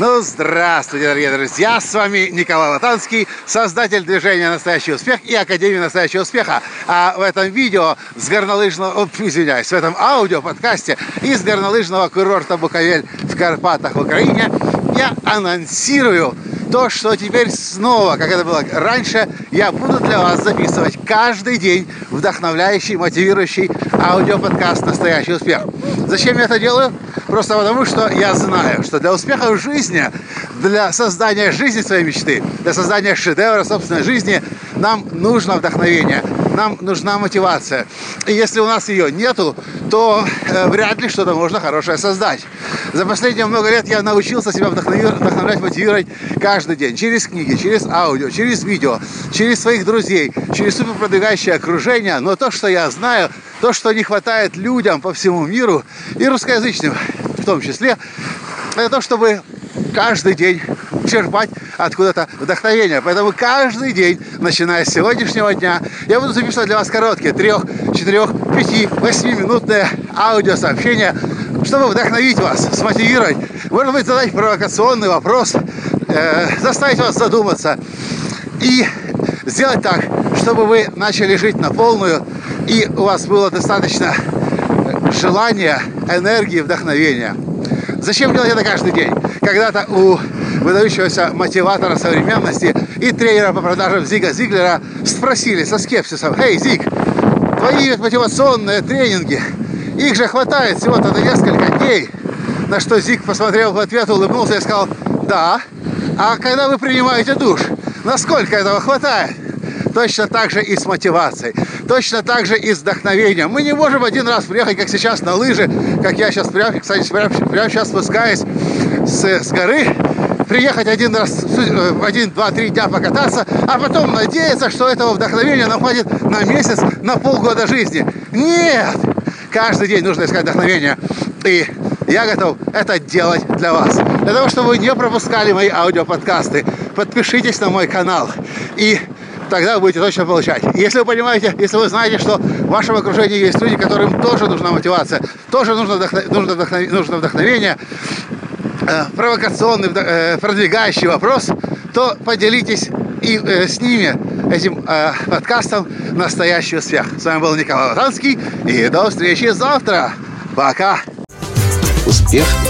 Ну, здравствуйте, дорогие друзья! С вами Николай Латанский, создатель движения «Настоящий успех» и Академии «Настоящего успеха». А в этом видео с горнолыжного, о, извиняюсь, в этом аудиоподкасте из горнолыжного курорта Буковель в Карпатах, в Украине, я анонсирую то, что теперь снова, как это было раньше, я буду для вас записывать каждый день вдохновляющий, мотивирующий аудиоподкаст «Настоящий успех». Зачем я это делаю? Просто потому, что я знаю, что для успеха в жизни, для создания жизни своей мечты, для создания шедевра собственной жизни нам нужно вдохновение, нам нужна мотивация. И если у нас ее нету, то э, вряд ли что-то можно хорошее создать. За последние много лет я научился себя вдохновлять, мотивировать каждый день. Через книги, через аудио, через видео, через своих друзей, через суперпродвигающее окружение. Но то, что я знаю, то, что не хватает людям по всему миру, и русскоязычным в том числе, это то, чтобы каждый день черпать откуда-то вдохновение. Поэтому каждый день, начиная с сегодняшнего дня, я буду записывать для вас короткие трех, четырех, пяти, восьмиминутные аудиосообщения, чтобы вдохновить вас, смотивировать, может быть, задать провокационный вопрос, э, заставить вас задуматься и сделать так, чтобы вы начали жить на полную и у вас было достаточно желания, энергии, вдохновения. Зачем делать это каждый день? Когда-то у выдающегося мотиватора современности и тренера по продажам Зига Зиглера спросили со скепсисом, «Эй, Зиг, твои мотивационные тренинги, их же хватает всего-то на несколько дней». На что Зиг посмотрел в ответ, улыбнулся и сказал, «Да, а когда вы принимаете душ, насколько этого хватает?» Точно так же и с мотивацией. Точно так же и с вдохновением. Мы не можем один раз приехать, как сейчас, на лыжи, как я сейчас, прямо, кстати, прямо, прямо сейчас спускаюсь с, с горы, приехать один раз, один, два, три дня покататься, а потом надеяться, что этого вдохновения нам хватит на месяц, на полгода жизни. Нет! Каждый день нужно искать вдохновение. И я готов это делать для вас. Для того, чтобы вы не пропускали мои аудиоподкасты, подпишитесь на мой канал. И тогда вы будете точно получать. Если вы понимаете, если вы знаете, что в вашем окружении есть люди, которым тоже нужна мотивация, тоже нужно, вдохнов... нужно, вдохнов... нужно вдохновение, э, провокационный, э, продвигающий вопрос, то поделитесь и э, с ними этим э, подкастом «Настоящий успех». С вами был Николай Латанский, и до встречи завтра. Пока! Успех!